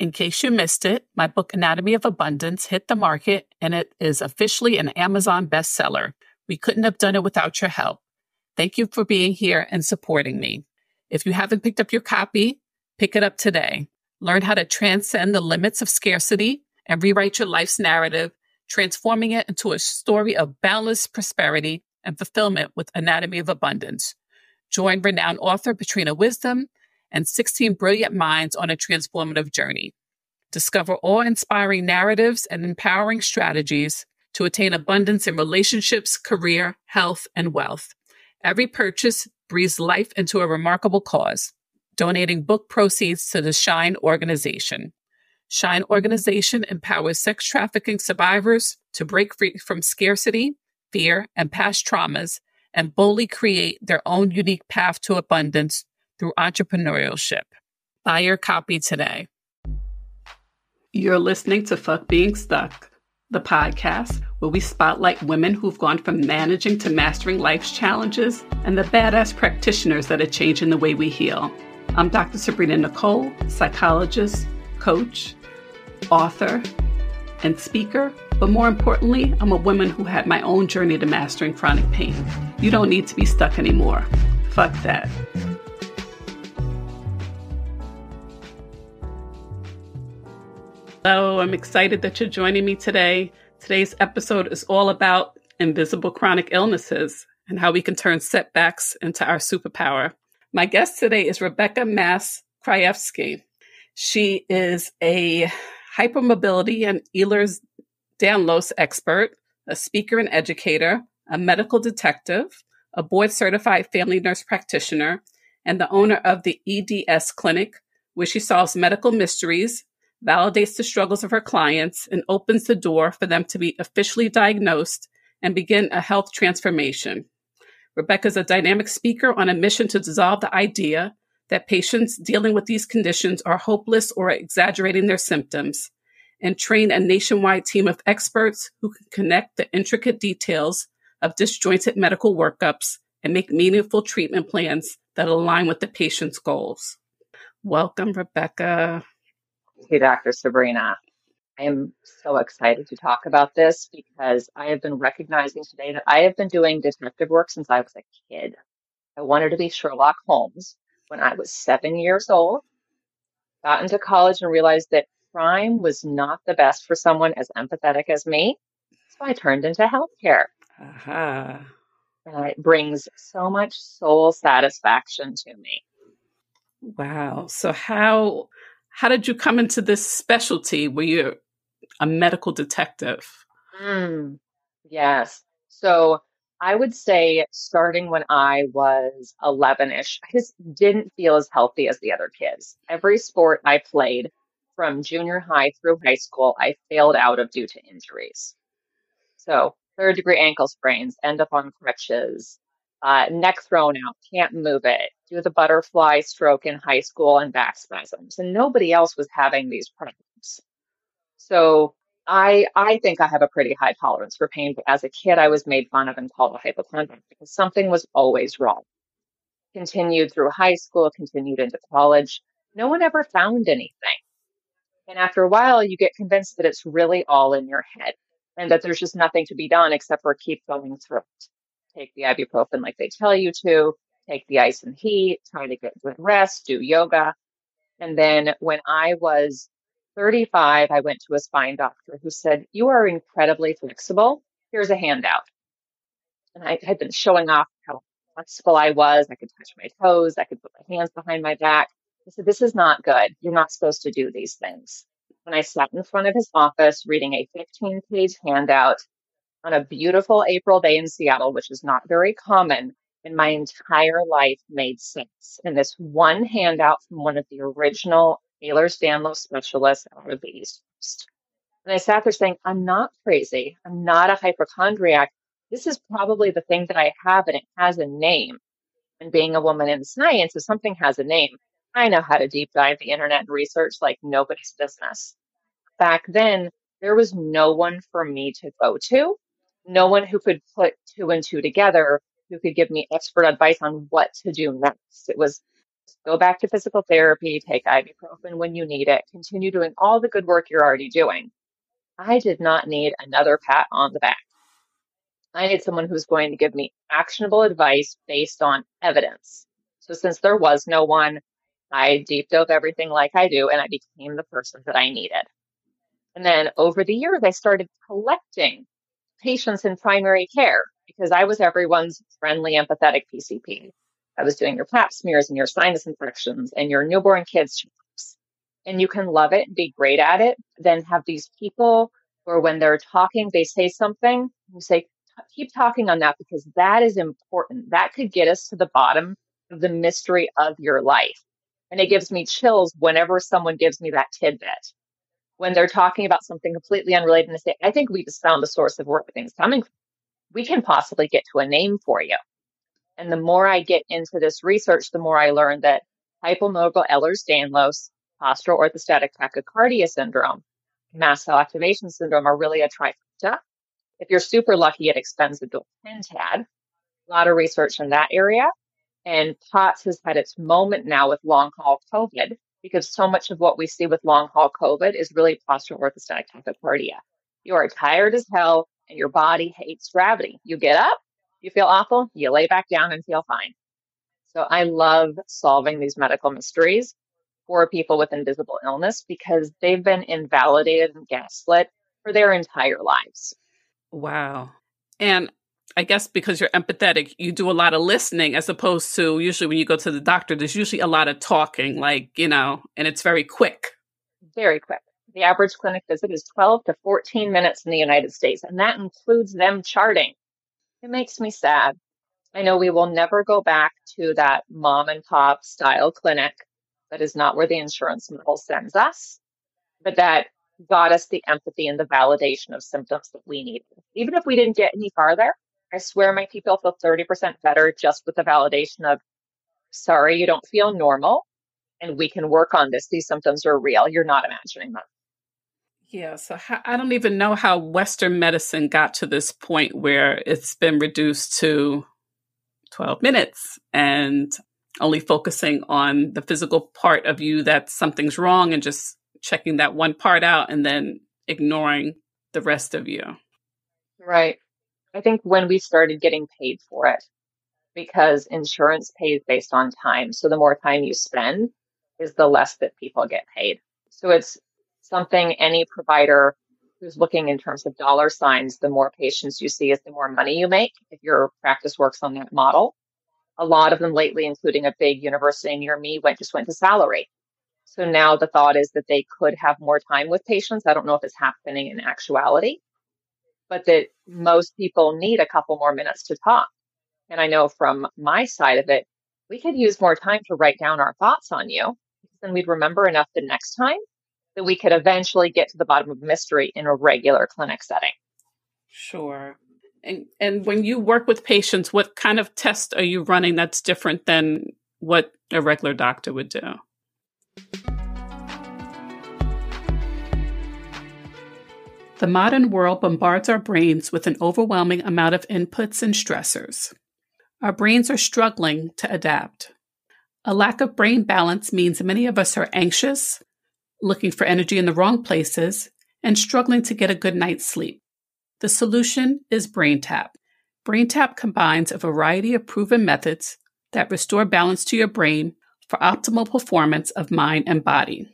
In case you missed it, my book Anatomy of Abundance hit the market and it is officially an Amazon bestseller. We couldn't have done it without your help. Thank you for being here and supporting me. If you haven't picked up your copy, pick it up today. Learn how to transcend the limits of scarcity and rewrite your life's narrative, transforming it into a story of boundless prosperity and fulfillment with Anatomy of Abundance. Join renowned author Patrina Wisdom and 16 brilliant minds on a transformative journey. Discover awe inspiring narratives and empowering strategies to attain abundance in relationships, career, health, and wealth. Every purchase breathes life into a remarkable cause, donating book proceeds to the Shine organization. Shine organization empowers sex trafficking survivors to break free from scarcity, fear, and past traumas and boldly create their own unique path to abundance through entrepreneurship. Buy your copy today. You're listening to Fuck Being Stuck, the podcast where we spotlight women who've gone from managing to mastering life's challenges and the badass practitioners that are changing the way we heal. I'm Dr. Sabrina Nichole, psychologist, coach, author, and speaker. But more importantly, I'm a woman who had my own journey to mastering chronic pain. You don't need to be stuck anymore. Fuck that. Hello, I'm excited that you're joining me today. Today's episode is all about invisible chronic illnesses and how we can turn setbacks into our superpower. My guest today is Rebecca Mass Krajewski. She is a hypermobility and Ehlers Danlos expert, a speaker and educator, a medical detective, a board certified family nurse practitioner, and the owner of the EDS Clinic, where she solves medical mysteries, validates the struggles of her clients, and opens the door for them to be officially diagnosed and begin a health transformation. Rebecca is a dynamic speaker on a mission to dissolve the idea that patients dealing with these conditions are hopeless or exaggerating their symptoms and train a nationwide team of experts who can connect the intricate details of disjointed medical workups and make meaningful treatment plans that align with the patient's goals. Welcome, Rebecca. Hey, Dr. Sabrina. I am so excited to talk about this because I have been recognizing today that I have been doing detective work since I was a kid. I wanted to be Sherlock Holmes when I was seven years old, got into college and realized that crime was not the best for someone as empathetic as me. So I turned into healthcare. Uh-huh. And it brings so much soul satisfaction to me. Wow. So how how did you come into this specialty where you're a medical detective? Mm, yes. So I would say starting when I was 11 ish, I just didn't feel as healthy as the other kids. Every sport I played, from junior high through high school, I failed out of due to injuries. So third degree ankle sprains, end up on crutches, uh, neck thrown out, can't move it, do the butterfly stroke in high school and back spasms. And nobody else was having these problems. So I I think I have a pretty high tolerance for pain, but as a kid I was made fun of and called a hypochondriac because something was always wrong. Continued through high school, continued into college. No one ever found anything. And after a while, you get convinced that it's really all in your head and that there's just nothing to be done except for keep going through it. Take the ibuprofen like they tell you to, take the ice and heat, try to get good rest, do yoga. And then when I was 35, I went to a spine doctor who said, You are incredibly flexible. Here's a handout. And I had been showing off how flexible I was. I could touch my toes, I could put my hands behind my back. He said, This is not good. You're not supposed to do these things. When I sat in front of his office reading a 15 page handout on a beautiful April day in Seattle, which is not very common, and my entire life made sense. And this one handout from one of the original Ehlers Danlos specialists out of the East Coast. And I sat there saying, I'm not crazy. I'm not a hypochondriac. This is probably the thing that I have, and it has a name. And being a woman in science, if something has a name, I know how to deep dive the internet and research like nobody's business. Back then, there was no one for me to go to, no one who could put two and two together, who could give me expert advice on what to do next. It was Go back to physical therapy, take ibuprofen when you need it, continue doing all the good work you're already doing. I did not need another pat on the back. I need someone who's going to give me actionable advice based on evidence. So since there was no one, I deep dove everything like I do and I became the person that I needed. And then over the years, I started collecting patients in primary care because I was everyone's friendly, empathetic PCP. I was doing your pap smears and your sinus infections and your newborn kids. And you can love it and be great at it, then have these people where when they're talking, they say something, you say, keep talking on that because that is important. That could get us to the bottom of the mystery of your life. And it gives me chills whenever someone gives me that tidbit. When they're talking about something completely unrelated and say, I think we just found the source of where everything's coming from. We can possibly get to a name for you. And the more I get into this research, the more I learn that hypermobile Ehlers-Danlos, postural orthostatic tachycardia syndrome, mast cell activation syndrome are really a trifecta. If you're super lucky, it extends into a pentad. A lot of research in that area. And POTS has had its moment now with long haul COVID because so much of what we see with long haul COVID is really postural orthostatic tachycardia. You are tired as hell and your body hates gravity. You get up, you feel awful, you lay back down and feel fine. So I love solving these medical mysteries for people with invisible illness because they've been invalidated and gaslit for their entire lives. Wow. And I guess because you're empathetic, you do a lot of listening as opposed to usually when you go to the doctor, there's usually a lot of talking, like, you know, and it's very quick. Very quick. The average clinic visit is 12 to 14 minutes in the United States, and that includes them charting. It makes me sad. I know we will never go back to that mom and pop style clinic. That is not where the insurance model sends us, but that got us the empathy and the validation of symptoms that we needed. Even if we didn't get any farther, I swear my people feel 30% better just with the validation of, sorry, you don't feel normal and we can work on this. These symptoms are real. You're not imagining them. Yeah, so I don't even know how Western medicine got to this point where it's been reduced to 12 minutes and only focusing on the physical part of you that something's wrong and just checking that one part out and then ignoring the rest of you. Right. I think when we started getting paid for it, because insurance pays based on time. So the more time you spend is the less that people get paid. So it's something any provider who's looking in terms of dollar signs, the more patients you see is the more money you make if your practice works on that model. A lot of them lately, including a big university near me, went just went to salary. So now the thought is that they could have more time with patients. I don't know if it's happening in actuality, but that most people need a couple more minutes to talk. And I know from my side of it, we could use more time to write down our thoughts on you. Then we'd remember enough the next time that we could eventually get to the bottom of mystery in a regular clinic setting. Sure. And, and when you work with patients, what kind of test are you running that's different than what a regular doctor would do? The modern world bombards our brains with an overwhelming amount of inputs and stressors. Our brains are struggling to adapt. A lack of brain balance means many of us are anxious, looking for energy in the wrong places, and struggling to get a good night's sleep. The solution is BrainTap. BrainTap combines a variety of proven methods that restore balance to your brain for optimal performance of mind and body.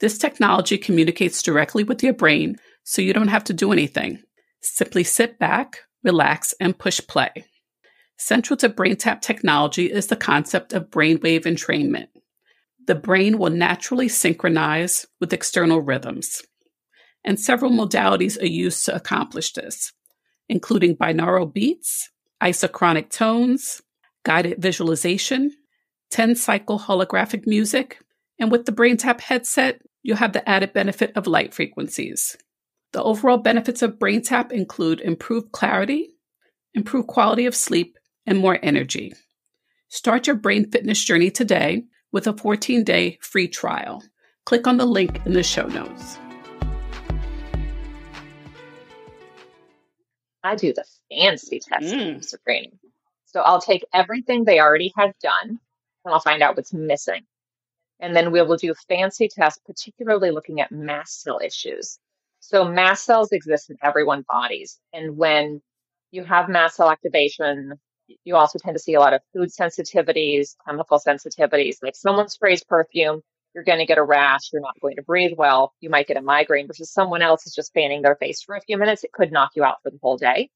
This technology communicates directly with your brain so you don't have to do anything. Simply sit back, relax, and push play. Central to BrainTap technology is the concept of brainwave entrainment. The brain will naturally synchronize with external rhythms, and several modalities are used to accomplish this, including binaural beats, isochronic tones, guided visualization, 10 cycle holographic music, and with the BrainTap headset, you'll have the added benefit of light frequencies. The overall benefits of BrainTap include improved clarity, improved quality of sleep, and more energy. Start your brain fitness journey today with a 14 day free trial. Click on the link in the show notes. I do the fancy testing mm. screening. So I'll take everything they already have done and I'll find out what's missing. And then we will do a fancy tests, particularly looking at mast cell issues. So mast cells exist in everyone's bodies. And when you have mast cell activation, you also tend to see a lot of food sensitivities, chemical sensitivities. Like someone sprays perfume, you're going to get a rash, you're not going to breathe well, you might get a migraine versus someone else is just fanning their face for a few minutes. It could knock you out for the whole day.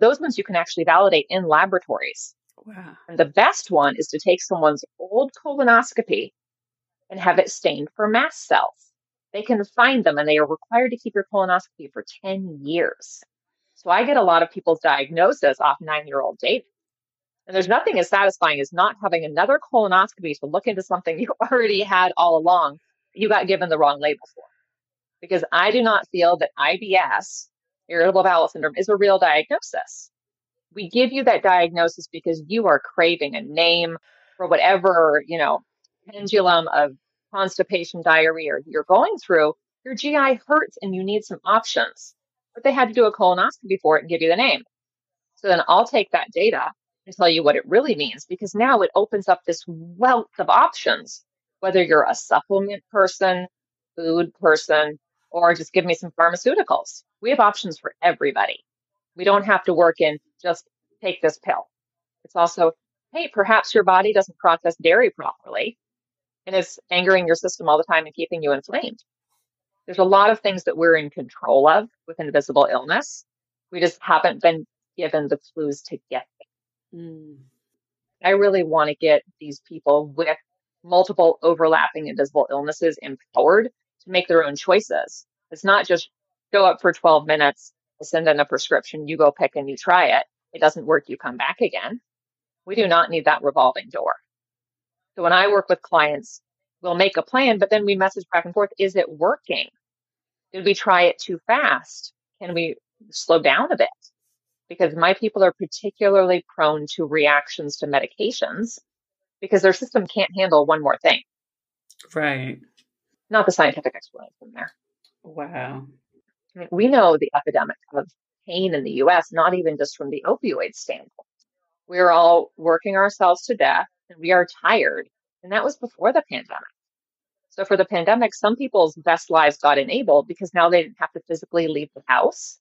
Those ones you can actually validate in laboratories. Wow. And the best one is to take someone's old colonoscopy and have it stained for mast cells. They can find them and they are required to keep your colonoscopy for 10 years. So I get a lot of people's diagnosis off nine year old data. And there's nothing as satisfying as not having another colonoscopy to look into something you already had all along, you got given the wrong label for. Because I do not feel that IBS, irritable bowel syndrome, is a real diagnosis. We give you that diagnosis because you are craving a name for whatever, you know, pendulum of constipation, diarrhea you're going through. Your GI hurts and you need some options. But they had to do a colonoscopy for it and give you the name. So then I'll take that data and tell you what it really means because now it opens up this wealth of options, whether you're a supplement person, food person, or just give me some pharmaceuticals. We have options for everybody. We don't have to work in just take this pill. It's also, hey, perhaps your body doesn't process dairy properly and it's angering your system all the time and keeping you inflamed. There's a lot of things that we're in control of with invisible illness. We just haven't been given the clues to get Mm. I really want to get these people with multiple overlapping invisible illnesses empowered to make their own choices. It's not just go up for 12 minutes, send in a prescription, you go pick and you try it. It doesn't work, you come back again. We do not need that revolving door. So when I work with clients, we'll make a plan, but then we message back and forth. Is it working? Did we try it too fast? Can we slow down a bit? because my people are particularly prone to reactions to medications because their system can't handle one more thing. Right. Not the scientific explanation there. Wow. I mean, we know the epidemic of pain in the US, not even just from the opioid standpoint. We're all working ourselves to death and we are tired. And that was before the pandemic. So for the pandemic, some people's best lives got enabled because now they didn't have to physically leave the house.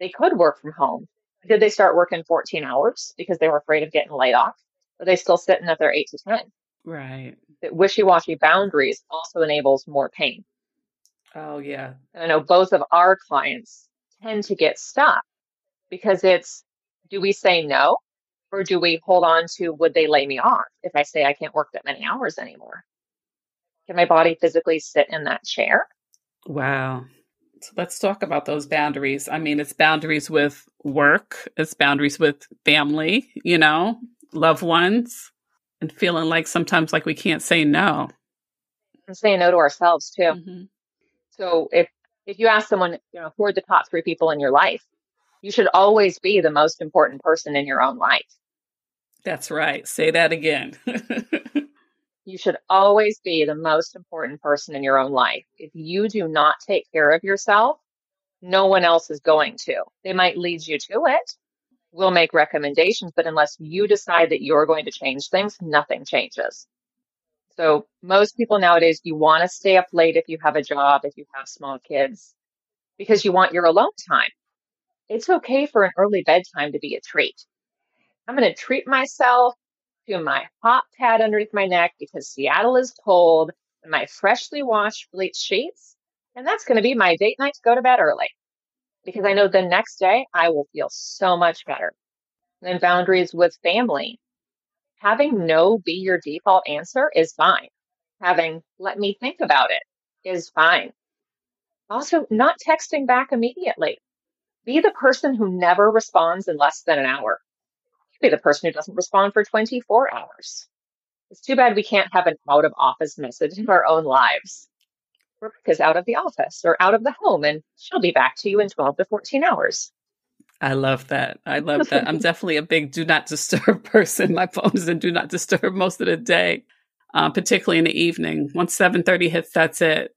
They could work from home did they start working 14 hours because they were afraid of getting laid off? Are they still sitting at their eight to 10? Right. That wishy-washy boundaries also enables more pain. Oh, yeah. And I know both of our clients tend to get stuck because it's, do we say no? Or do we hold on to, would they lay me off if I say I can't work that many hours anymore? Can my body physically sit in that chair? Wow So let's talk about those boundaries. I mean, it's boundaries with work, it's boundaries with family, you know, loved ones, and feeling like sometimes like we can't say no. And saying no to ourselves too. Mm-hmm. So if if you ask someone, you know, who are the top three people in your life, you should always be the most important person in your own life. That's right. Say that again. You should always be the most important person in your own life. If you do not take care of yourself, no one else is going to. They might lead you to it. We'll make recommendations, but unless you decide that you're going to change things, nothing changes. So most people nowadays, you want to stay up late if you have a job, if you have small kids, because you want your alone time. It's okay for an early bedtime to be a treat. I'm going to treat myself to my hot pad underneath my neck because Seattle is cold and my freshly washed bleached sheets. And that's going to be my date night to go to bed early because I know the next day I will feel so much better. And then boundaries with family. Having no be your default answer is fine. Having let me think about it is fine. Also, not texting back immediately. Be the person who never responds in less than an hour be the person who doesn't respond for 24 hours. It's too bad we can't have an out of office message in our own lives. Rebecca's out of the office or out of the home, and she'll be back to you in 12 to 14 hours. I love that. I love that. I'm definitely a big do not disturb person. My phone is in do not disturb most of the day, uh, particularly in the evening. Once 7:30 hits, that's it.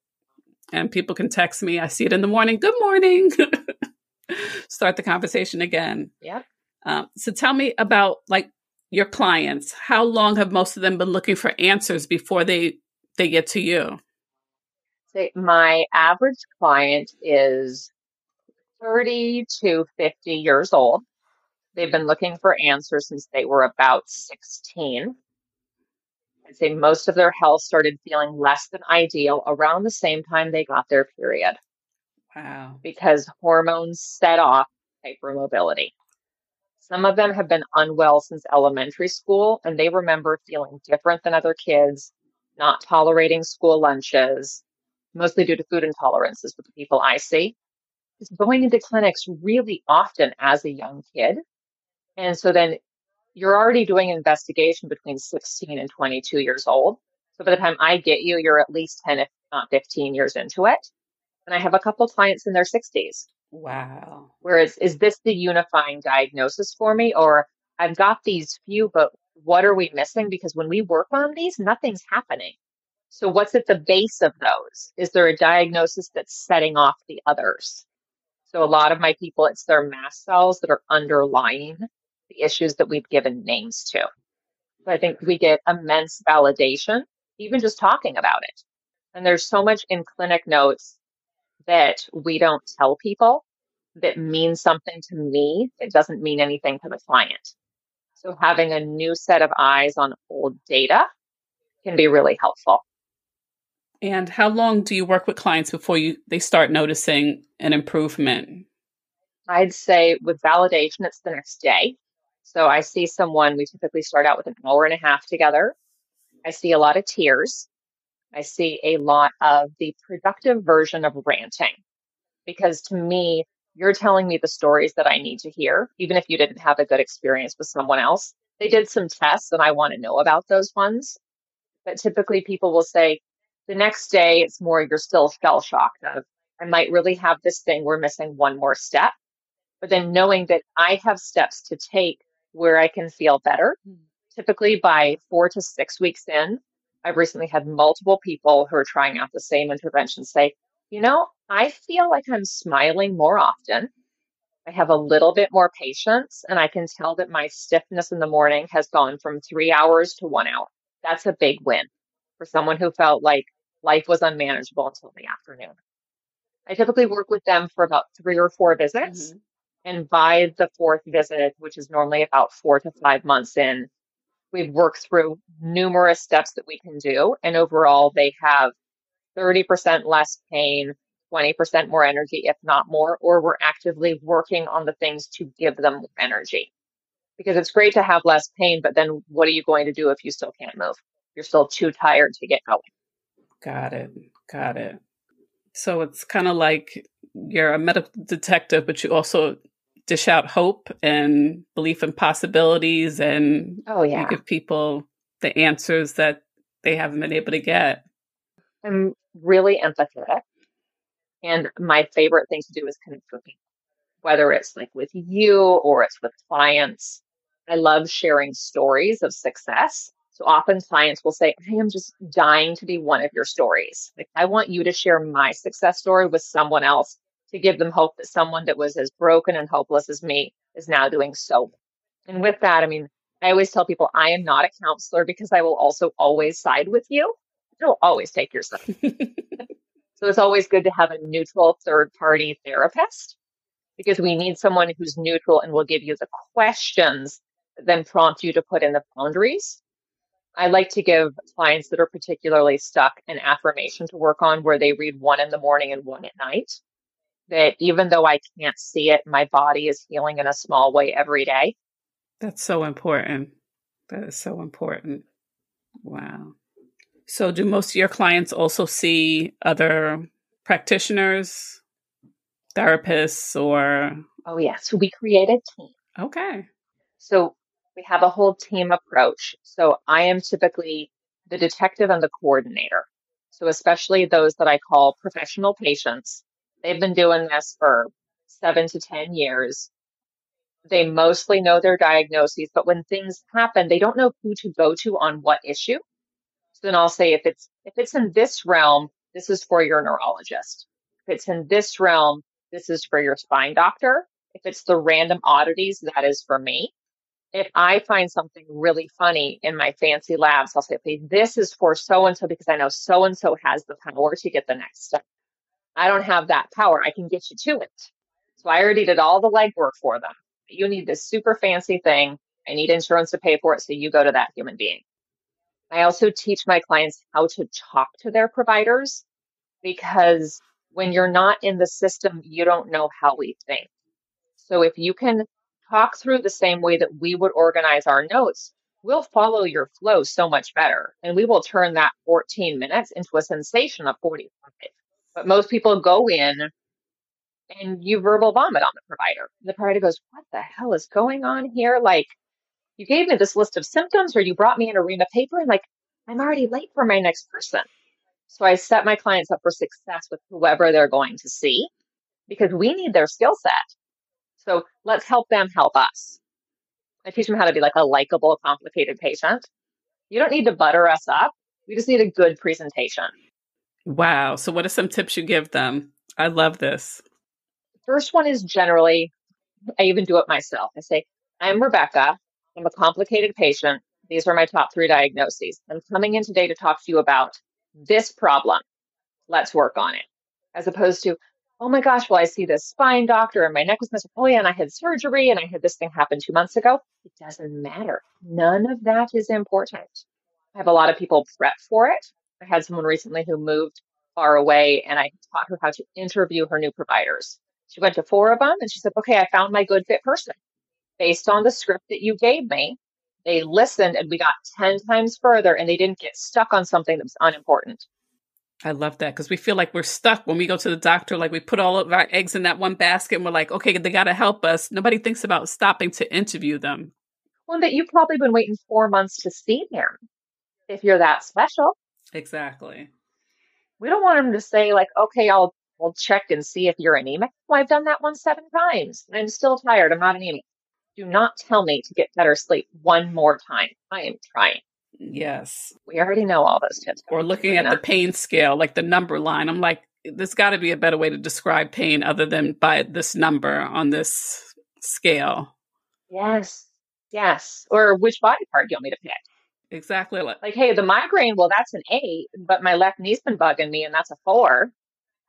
And people can text me. I see it in the morning. Good morning. Start the conversation again. Yep. Um, so tell me about like your clients, how long have most of them been looking for answers before they they get to you? Say my average client is 30 to 50 years old. They've been looking for answers since they were about 16. I'd say most of their health started feeling less than ideal around the same time they got their period. Wow. Because hormones set off hypermobility. Some of them have been unwell since elementary school and they remember feeling different than other kids, not tolerating school lunches, mostly due to food intolerances with the people I see. Is going into clinics really often as a young kid. And so then you're already doing investigation between 16 and 22 years old. So by the time I get you, you're at least 10, if not 15 years into it. And I have a couple clients in their 60s. Wow. Whereas, is this the unifying diagnosis for me? Or I've got these few, but what are we missing? Because when we work on these, nothing's happening. So, what's at the base of those? Is there a diagnosis that's setting off the others? So, a lot of my people, it's their mast cells that are underlying the issues that we've given names to. So I think we get immense validation, even just talking about it. And there's so much in clinic notes that we don't tell people that means something to me. It doesn't mean anything to the client. So having a new set of eyes on old data can be really helpful. And how long do you work with clients before you they start noticing an improvement? I'd say with validation, it's the next day. So I see someone, we typically start out with an hour and a half together. I see a lot of tears. I see a lot of the productive version of ranting because to me, you're telling me the stories that I need to hear, even if you didn't have a good experience with someone else. They did some tests and I want to know about those ones. But typically people will say the next day it's more you're still shell shocked of I might really have this thing. We're missing one more step. But then knowing that I have steps to take where I can feel better. Hmm. Typically by four to six weeks in, I've recently had multiple people who are trying out the same intervention say, you know, I feel like I'm smiling more often. I have a little bit more patience and I can tell that my stiffness in the morning has gone from three hours to one hour. That's a big win for someone who felt like life was unmanageable until the afternoon. I typically work with them for about three or four visits. Mm-hmm. And by the fourth visit, which is normally about four to five months in, we've worked through numerous steps that we can do. And overall, they have 30% less pain, 20% more energy, if not more, or we're actively working on the things to give them energy. Because it's great to have less pain, but then what are you going to do if you still can't move? You're still too tired to get going. Got it. Got it. So it's kind of like you're a medical detective, but you also dish out hope and belief in possibilities and oh yeah. give people the answers that they haven't been able to get. I'm really empathetic. And my favorite thing to do is connect with people whether it's like with you or it's with clients. I love sharing stories of success. So often clients will say i am just dying to be one of your stories. Like i want you to share my success story with someone else to give them hope that someone that was as broken and hopeless as me is now doing so. And with that, I mean, I always tell people I am not a counselor because I will also always side with you. I will always take your side. so it's always good to have a neutral third party therapist because we need someone who's neutral and will give you the questions, then prompt you to put in the boundaries. I like to give clients that are particularly stuck an affirmation to work on where they read one in the morning and one at night that even though I can't see it, my body is healing in a small way every day. That's so important. That is so important. Wow. So, do most of your clients also see other practitioners, therapists, or? Oh, yes. Yeah. So, we create a team. Okay. So, we have a whole team approach. So, I am typically the detective and the coordinator. So, especially those that I call professional patients They've been doing this for seven to 10 years. They mostly know their diagnoses, but when things happen, they don't know who to go to on what issue. So then I'll say if it's, if it's in this realm, this is for your neurologist. If it's in this realm, this is for your spine doctor. If it's the random oddities, that is for me. if I find something really funny in my fancy labs, I'll say, okay, this is for so and so because I know so and so has the power to get the next step. I don't have that power. I can get you to it. So I already did all the legwork for them. You need this super fancy thing. I need insurance to pay for it. So you go to that human being. I also teach my clients how to talk to their providers because when you're not in the system, you don't know how we think. So if you can talk through the same way that we would organize our notes, we'll follow your flow so much better. And we will turn that 14 minutes into a sensation of 45. But most people go in and you verbal vomit on the provider. The provider goes, What the hell is going on here? Like, you gave me this list of symptoms or you brought me in a ream of paper and like, I'm already late for my next person. So I set my clients up for success with whoever they're going to see because we need their skill set. So let's help them help us. I teach them how to be like a likable, complicated patient. You don't need to butter us up. We just need a good presentation. Wow. So, what are some tips you give them? I love this. First one is generally, I even do it myself. I say, I'm Rebecca. I'm a complicated patient. These are my top three diagnoses. I'm coming in today to talk to you about this problem. Let's work on it. As opposed to, oh my gosh, well, I see this spine doctor and my neck was up. Oh, yeah, and I had surgery and I had this thing happen two months ago. It doesn't matter. None of that is important. I have a lot of people prep for it. I had someone recently who moved far away and I taught her how to interview her new providers. She went to four of them and she said, okay, I found my good fit person. Based on the script that you gave me, they listened and we got 10 times further and they didn't get stuck on something that was unimportant. I love that because we feel like we're stuck when we go to the doctor. Like we put all of our eggs in that one basket and we're like, okay, they got to help us. Nobody thinks about stopping to interview them. Well, that you've probably been waiting four months to see them if you're that special. Exactly. We don't want them to say, like, okay, I'll, I'll check and see if you're anemic. Well, I've done that one seven times I'm still tired. I'm not anemic. Do not tell me to get better sleep one more time. I am trying. Yes. We already know all those tips. Or looking at the pain scale, like the number line. I'm like, there's got to be a better way to describe pain other than by this number on this scale. Yes. Yes. Or which body part do you want me to pick? Exactly. Like, like, hey, the migraine, well, that's an eight, but my left knee's been bugging me and that's a four.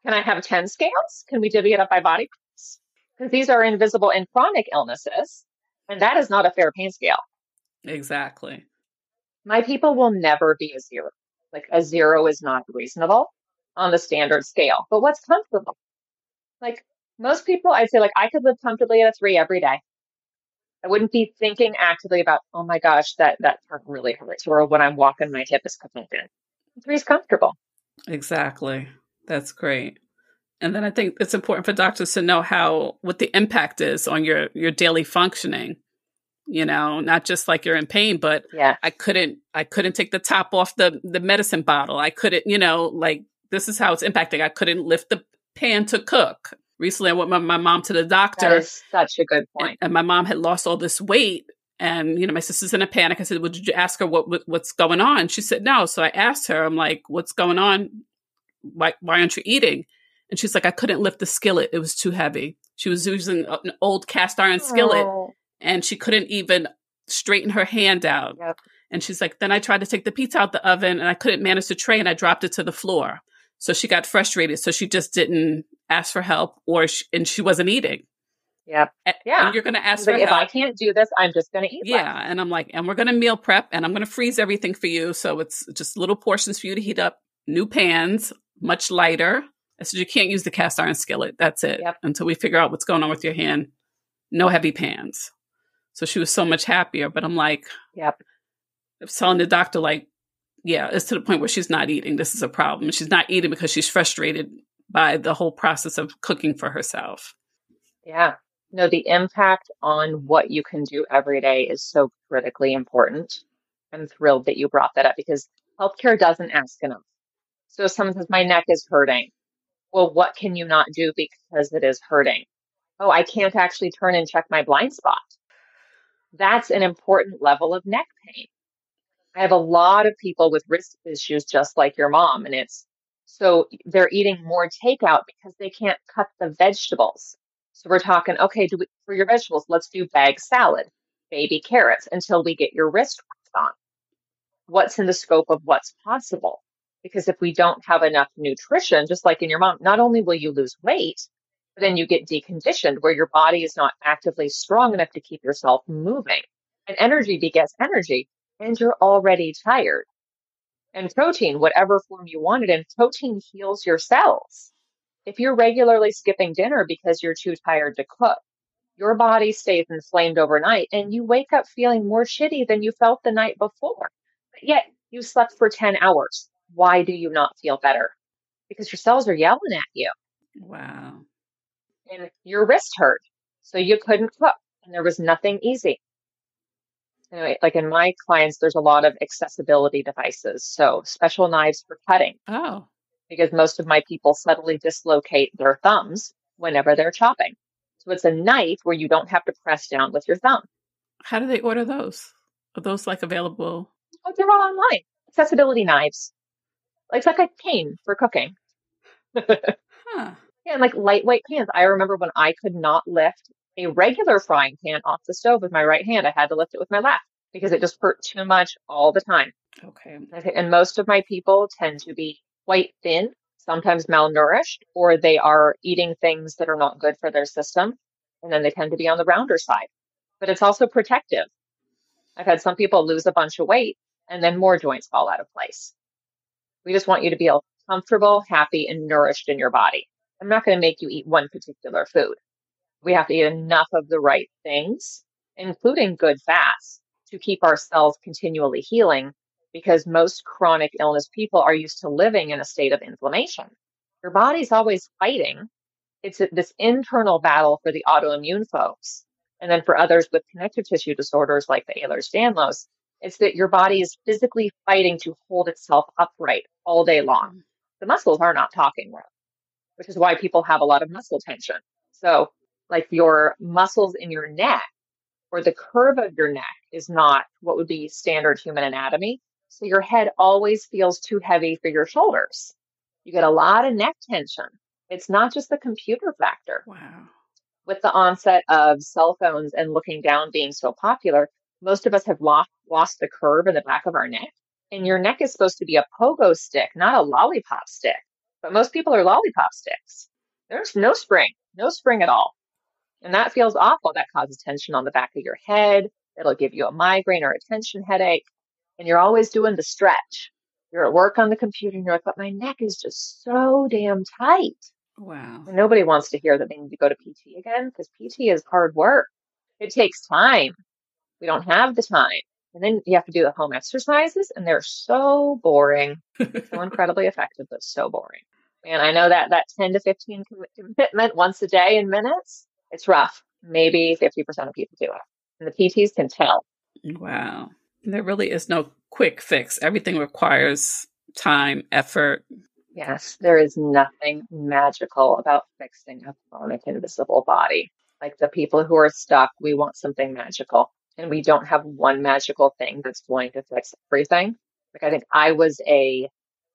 Can I have 10 scales? Can we divvy it up by body parts? Because these are invisible and chronic illnesses. And that is not a fair pain scale. Exactly. My people will never be a zero. Like a zero is not reasonable on the standard scale. But what's comfortable? Like most people, I'd say like I could live comfortably at a three every day. I wouldn't be thinking actively about, oh my gosh, that that part really hurts, or when I'm walking, my hip is coming in. Three is comfortable. Exactly. That's great. And then I think it's important for doctors to know how what the impact is on your your daily functioning you know not just like you're in pain but yeah i couldn't i couldn't take the top off the the medicine bottle i couldn't you know like this is how it's impacting i couldn't lift the pan to cook recently i went with my mom to the doctor. Such a good point. and, and my mom had lost all this weight and you know my sister's in a panic. I said well did you ask her what, what what's going on? She said no. So i asked her i'm like what's going on? Why why aren't you eating? And she's like i couldn't lift the skillet. It was too heavy. She was using an old cast iron skillet oh. and she couldn't even straighten her hand out. Yep. And she's like, then I tried to take the pizza out the oven and I couldn't manage the tray and I dropped it to the floor. So she got frustrated. So she just didn't ask for help or, she, and she wasn't eating. Yep. Yeah. And you're going to ask for like, help. If I can't do this, I'm just going to eat. Yeah. Less. And I'm like, and we're going to meal prep and I'm going to freeze everything for you. So it's just little portions for you to heat up, new pans, much lighter. I said, you can't use the cast iron skillet. That's it. Yep. Until we figure out what's going on with your hand. No heavy pans. So she was so much happier. But I'm like, yep. I was telling the doctor, like, yeah, it's to the point where she's not eating. This is a problem. She's not eating because she's frustrated by the whole process of cooking for herself. Yeah. No, the impact on what you can do every day is so critically important. I'm thrilled that you brought that up because healthcare doesn't ask enough. So someone says, my neck is hurting. Well, what can you not do because it is hurting? Oh, I can't actually turn and check my blind spot that's an important level of neck pain. I have a lot of people with wrist issues just like your mom, and it's so they're eating more takeout because they can't cut the vegetables. So we're talking, okay, do we, for your vegetables, let's do bag salad. baby carrots until we get your wrist on. What's in the scope of what's possible? Because if we don't have enough nutrition, just like in your mom, not only will you lose weight, but then you get deconditioned where your body is not actively strong enough to keep yourself moving. And energy begets energy, and you're already tired. And protein, whatever form you want it in, protein heals your cells. If you're regularly skipping dinner because you're too tired to cook, your body stays inflamed overnight and you wake up feeling more shitty than you felt the night before. But yet you slept for 10 hours. Why do you not feel better? Because your cells are yelling at you. Wow. And your wrist hurt. So you couldn't cook and there was nothing easy. Anyway, like in my clients, there's a lot of accessibility devices. So special knives for cutting. Oh. Because most of my people suddenly dislocate their thumbs whenever they're chopping. So it's a knife where you don't have to press down with your thumb. How do they order those? Are those like available? Oh, they're all online. Accessibility knives. It's like a cane for cooking. huh. Yeah, and like lightweight pans. I remember when I could not lift a regular frying pan off the stove with my right hand. I had to lift it with my left because it just hurt too much all the time. Okay. And most of my people tend to be quite thin, sometimes malnourished, or they are eating things that are not good for their system. And then they tend to be on the rounder side. But it's also protective. I've had some people lose a bunch of weight and then more joints fall out of place. We just want you to be comfortable, happy, and nourished in your body. I'm not going to make you eat one particular food. We have to eat enough of the right things, including good fats, to keep our cells continually healing because most chronic illness people are used to living in a state of inflammation. Your body's always fighting. It's this internal battle for the autoimmune folks. And then for others with connective tissue disorders like the Ehlers-Danlos, it's that your body is physically fighting to hold itself upright all day long. The muscles are not talking well, which is why people have a lot of muscle tension. So like your muscles in your neck or the curve of your neck is not what would be standard human anatomy. So your head always feels too heavy for your shoulders. You get a lot of neck tension. It's not just the computer factor. Wow. With the onset of cell phones and looking down being so popular, most of us have lost, lost the curve in the back of our neck. And your neck is supposed to be a pogo stick, not a lollipop stick. But most people are lollipop sticks. There's no spring, no spring at all. And that feels awful. That causes tension on the back of your head. It'll give you a migraine or a tension headache. And you're always doing the stretch. You're at work on the computer and you're like, but my neck is just so damn tight. Wow. And nobody wants to hear that they need to go to PT again because PT is hard work. It takes time. We don't have the time. And then you have to do the home exercises and they're so boring, so incredibly effective, but so boring. And I know that that 10 to 15 commitment once a day in minutes it's rough. Maybe 50% of people do it. And the PTs can tell. Wow. There really is no quick fix. Everything requires time, effort. Yes, there is nothing magical about fixing a chronic invisible body. Like the people who are stuck, we want something magical. And we don't have one magical thing that's going to fix everything. Like I think I was a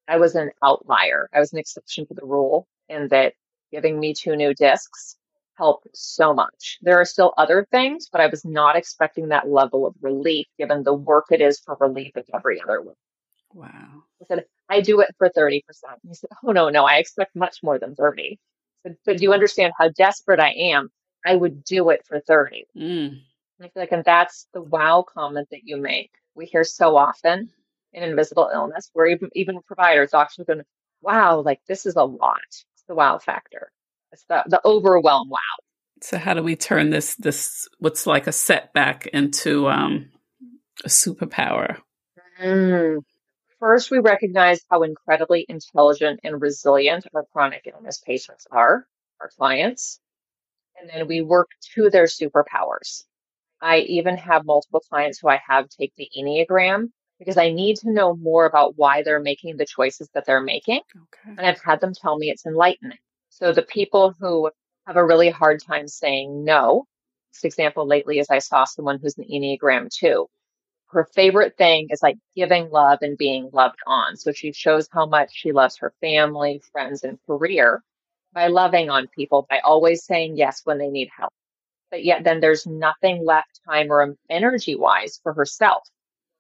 I was an outlier. I was an exception to the rule in that giving me two new discs helped so much. There are still other things, but I was not expecting that level of relief given the work it is for relief of every other one. Wow. I said, I do it for 30%. He said, Oh, no, no, I expect much more than 30. I said, but do you understand how desperate I am? I would do it for 30. Mm. I feel like, and that's the wow comment that you make. We hear so often in invisible illness where even, even providers, doctors going, wow, like this is a lot. It's the wow factor. It's the, the overwhelm wow. So how do we turn this this what's like a setback into um, a superpower? Mm. First, we recognize how incredibly intelligent and resilient our chronic illness patients are, our clients, and then we work to their superpowers. I even have multiple clients who I have take the Enneagram because I need to know more about why they're making the choices that they're making. Okay. And I've had them tell me it's enlightening. So the people who have a really hard time saying no, this example lately is I saw someone who's an Enneagram 2. Her favorite thing is like giving love and being loved on. So she shows how much she loves her family, friends, and career by loving on people, by always saying yes when they need help. but yet then there's nothing left time or energy wise for herself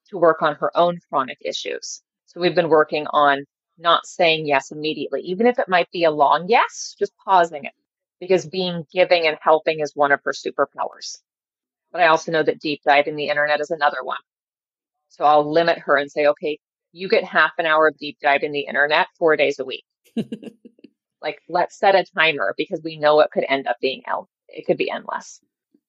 to work on her own chronic issues. So we've been working on not saying yes immediately, even if it might be a long yes, just pausing it because being giving and helping is one of her superpowers. But I also know that deep diving the internet is another one. So I'll limit her and say, okay, you get half an hour of deep diving the internet four days a week. like let's set a timer because we know it could end up being it could be endless.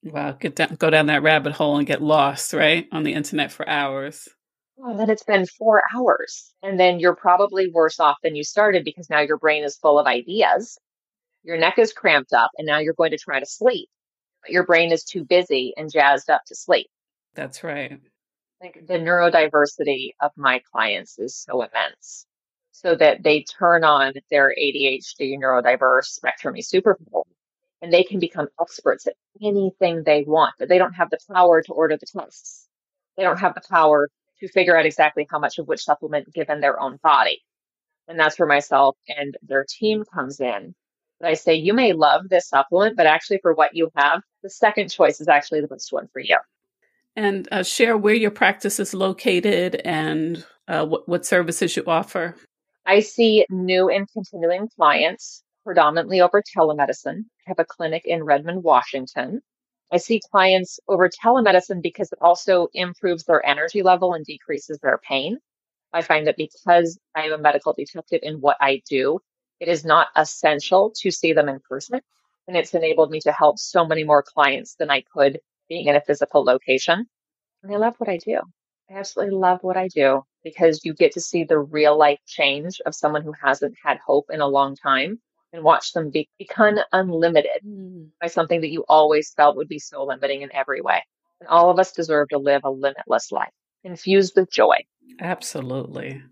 Wow, get down, go down that rabbit hole and get lost, right, on the internet for hours. Well, then it's been four hours, and then you're probably worse off than you started because now your brain is full of ideas, your neck is cramped up, and now you're going to try to sleep, but your brain is too busy and jazzed up to sleep. That's right. Like the neurodiversity of my clients is so immense so that they turn on their ADHD neurodiverse spectrum superpower and they can become experts at anything they want, but they don't have the power to order the tests. They don't have the power to figure out exactly how much of which supplement given their own body. And that's where myself and their team comes in. But I say, you may love this supplement, but actually for what you have, the second choice is actually the best one for you. And uh, share where your practice is located and uh, what, what services you offer. I see new and continuing clients predominantly over telemedicine. I have a clinic in Redmond, Washington. I see clients over telemedicine because it also improves their energy level and decreases their pain. I find that because I am a medical detective in what I do, it is not essential to see them in person. And it's enabled me to help so many more clients than I could being in a physical location. And I love what I do. I absolutely love what I do because you get to see the real life change of someone who hasn't had hope in a long time and watch them be, become unlimited mm. by something that you always felt would be so limiting in every way. And all of us deserve to live a limitless life infused with joy. Absolutely.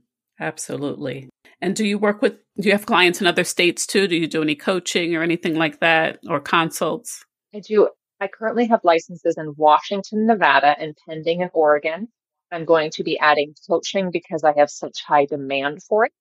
Absolutely. And do you work with, do you have clients in other states too? Do you do any coaching or anything like that or consults? I do. I currently have licenses in Washington, Nevada, and pending in Oregon. I'm going to be adding coaching because I have such high demand for it.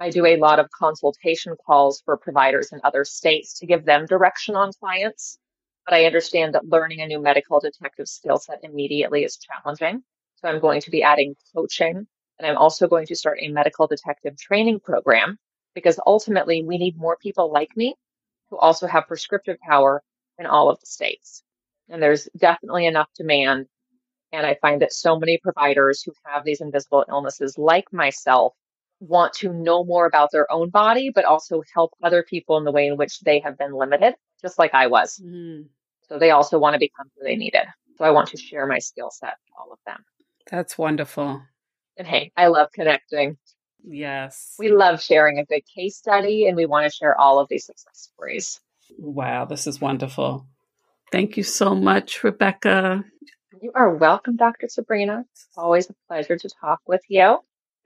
I do a lot of consultation calls for providers in other states to give them direction on clients. But I understand that learning a new medical detective skill set immediately is challenging. So I'm going to be adding coaching and I'm also going to start a medical detective training program because ultimately we need more people like me who also have prescriptive power in all of the states. And there's definitely enough demand and I find that so many providers who have these invisible illnesses, like myself, want to know more about their own body, but also help other people in the way in which they have been limited, just like I was. Mm. So they also want to become who they needed. So I want to share my skill set to all of them. That's wonderful. And hey, I love connecting. Yes. We love sharing a good case study and we want to share all of these success stories. Wow, this is wonderful. Thank you so much, Rebecca. You are welcome, Dr. Sabrina. It's always a pleasure to talk with you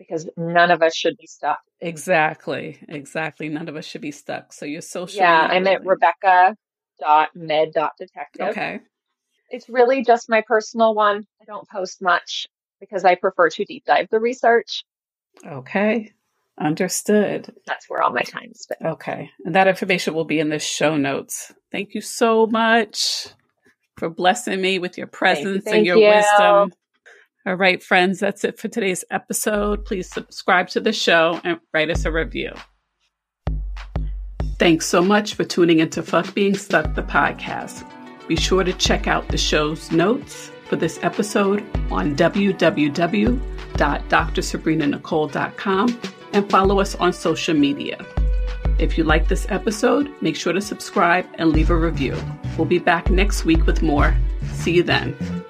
because none of us should be stuck. Exactly. Exactly. None of us should be stuck. So you're social. Yeah, I'm at Rebecca dot med dot detective. Okay. It's really just my personal one. I don't post much because I prefer to deep dive the research. Okay. Understood. That's where all my time is spent. Okay. And that information will be in the show notes. Thank you so much for blessing me with your presence thank you, thank and your you. wisdom. All right, friends, that's it for today's episode. Please subscribe to the show and write us a review. Thanks so much for tuning into Fuck Being Stuck, the podcast. Be sure to check out the show's notes for this episode on www.drsabrinanichole.com and follow us on social media. If you like this episode, make sure to subscribe and leave a review. We'll be back next week with more. See you then.